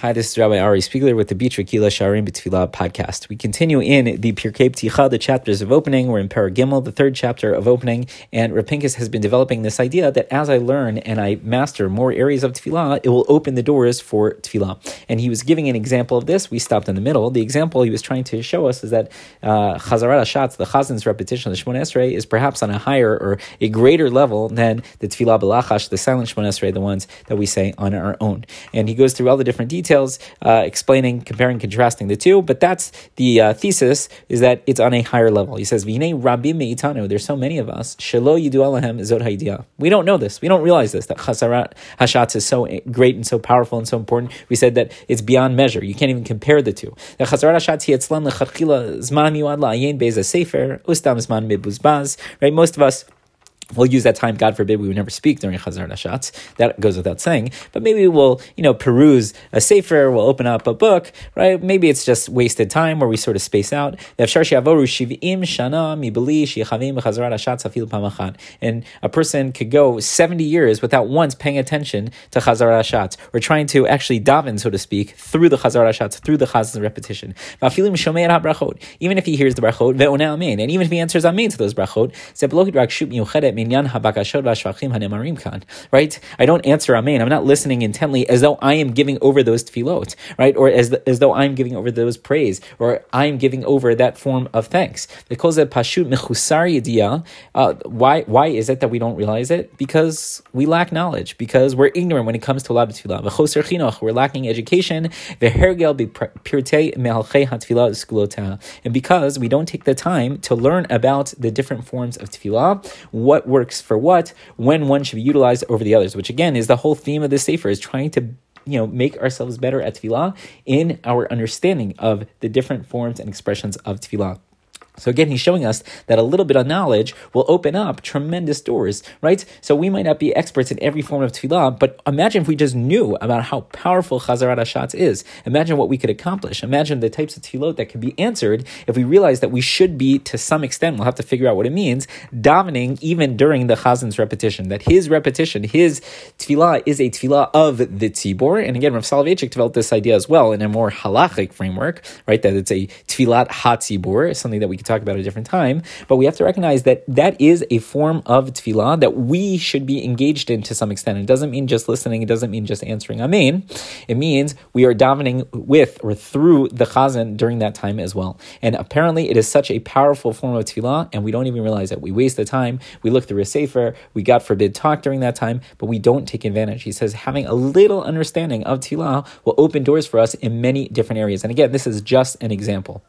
Hi, this is Rabbi Ari Spiegler with the Bitra Kila Sharim B'Tfilah podcast. We continue in the Pirkei Pticha, the chapters of opening. We're in Parag Gimel, the third chapter of opening, and Rav Pinkus has been developing this idea that as I learn and I master more areas of Tfilah, it will open the doors for Tfilah. And he was giving an example of this. We stopped in the middle. The example he was trying to show us is that uh, Chazarat Hashatz, the Chazin's repetition of the Shemoneh Esrei, is perhaps on a higher or a greater level than the Tfilah Belachash, the silent Shemoneh Esrei, the ones that we say on our own. And he goes through all the different details details, uh, explaining, comparing, contrasting the two. But that's the uh, thesis is that it's on a higher level. He says, "V'hinei rabim meitanu." There's so many of us. Shelo yidu alahem zot ha'idiyah. We don't know this. We don't realize this. That chazarat hashatz is so great and so powerful and so important. We said that it's beyond measure. You can't even compare the two. The chazarat hashatz hi etzlan lechatchila zman yuad la'ayin be'ez sefer ustam zman mibuzbaz. Right. Most of us We'll use that time, God forbid, we would never speak during Chazar Nashatz. That goes without saying. But maybe we'll, you know, peruse a sefer, we'll open up a book, right? Maybe it's just wasted time where we sort of space out. And a person could go 70 years without once paying attention to Chazar Hashatz, or trying to actually daven, so to speak, through the Chazar Hashatz, through the Chazar's repetition. Even if he hears the brachot, and even if he answers amen to those brachot, right? I don't answer amen. I'm not listening intently as though I am giving over those tefillot, right? Or as, the, as though I'm giving over those praise, or I'm giving over that form of thanks. Because of pashut mechusar uh, why why is it that we don't realize it? Because we lack knowledge, because we're ignorant when it comes to of tefillah. We're lacking education. And because we don't take the time to learn about the different forms of tefillah, what works for what, when one should be utilized over the others, which again is the whole theme of the Sefer, is trying to you know make ourselves better at tefillah in our understanding of the different forms and expressions of tefillah. So again, he's showing us that a little bit of knowledge will open up tremendous doors, right? So we might not be experts in every form of tefillah, but imagine if we just knew about how powerful Chazarat Hashatz is. Imagine what we could accomplish. Imagine the types of tefillot that could be answered if we realize that we should be, to some extent, we'll have to figure out what it means, davening even during the Chazin's repetition. That his repetition, his tefillah is a tefillah of the tzibor. And again, Rav Soloveitchik developed this idea as well in a more halachic framework, right? That it's a tefillat hatzibor, something that we could talk about a different time. But we have to recognize that that is a form of tefillah that we should be engaged in to some extent. It doesn't mean just listening. It doesn't mean just answering amen. It means we are davening with or through the chazan during that time as well. And apparently, it is such a powerful form of tefillah, and we don't even realize it. We waste the time. We look through a sefer. We God forbid talk during that time, but we don't take advantage. He says having a little understanding of tefillah will open doors for us in many different areas. And again, this is just an example.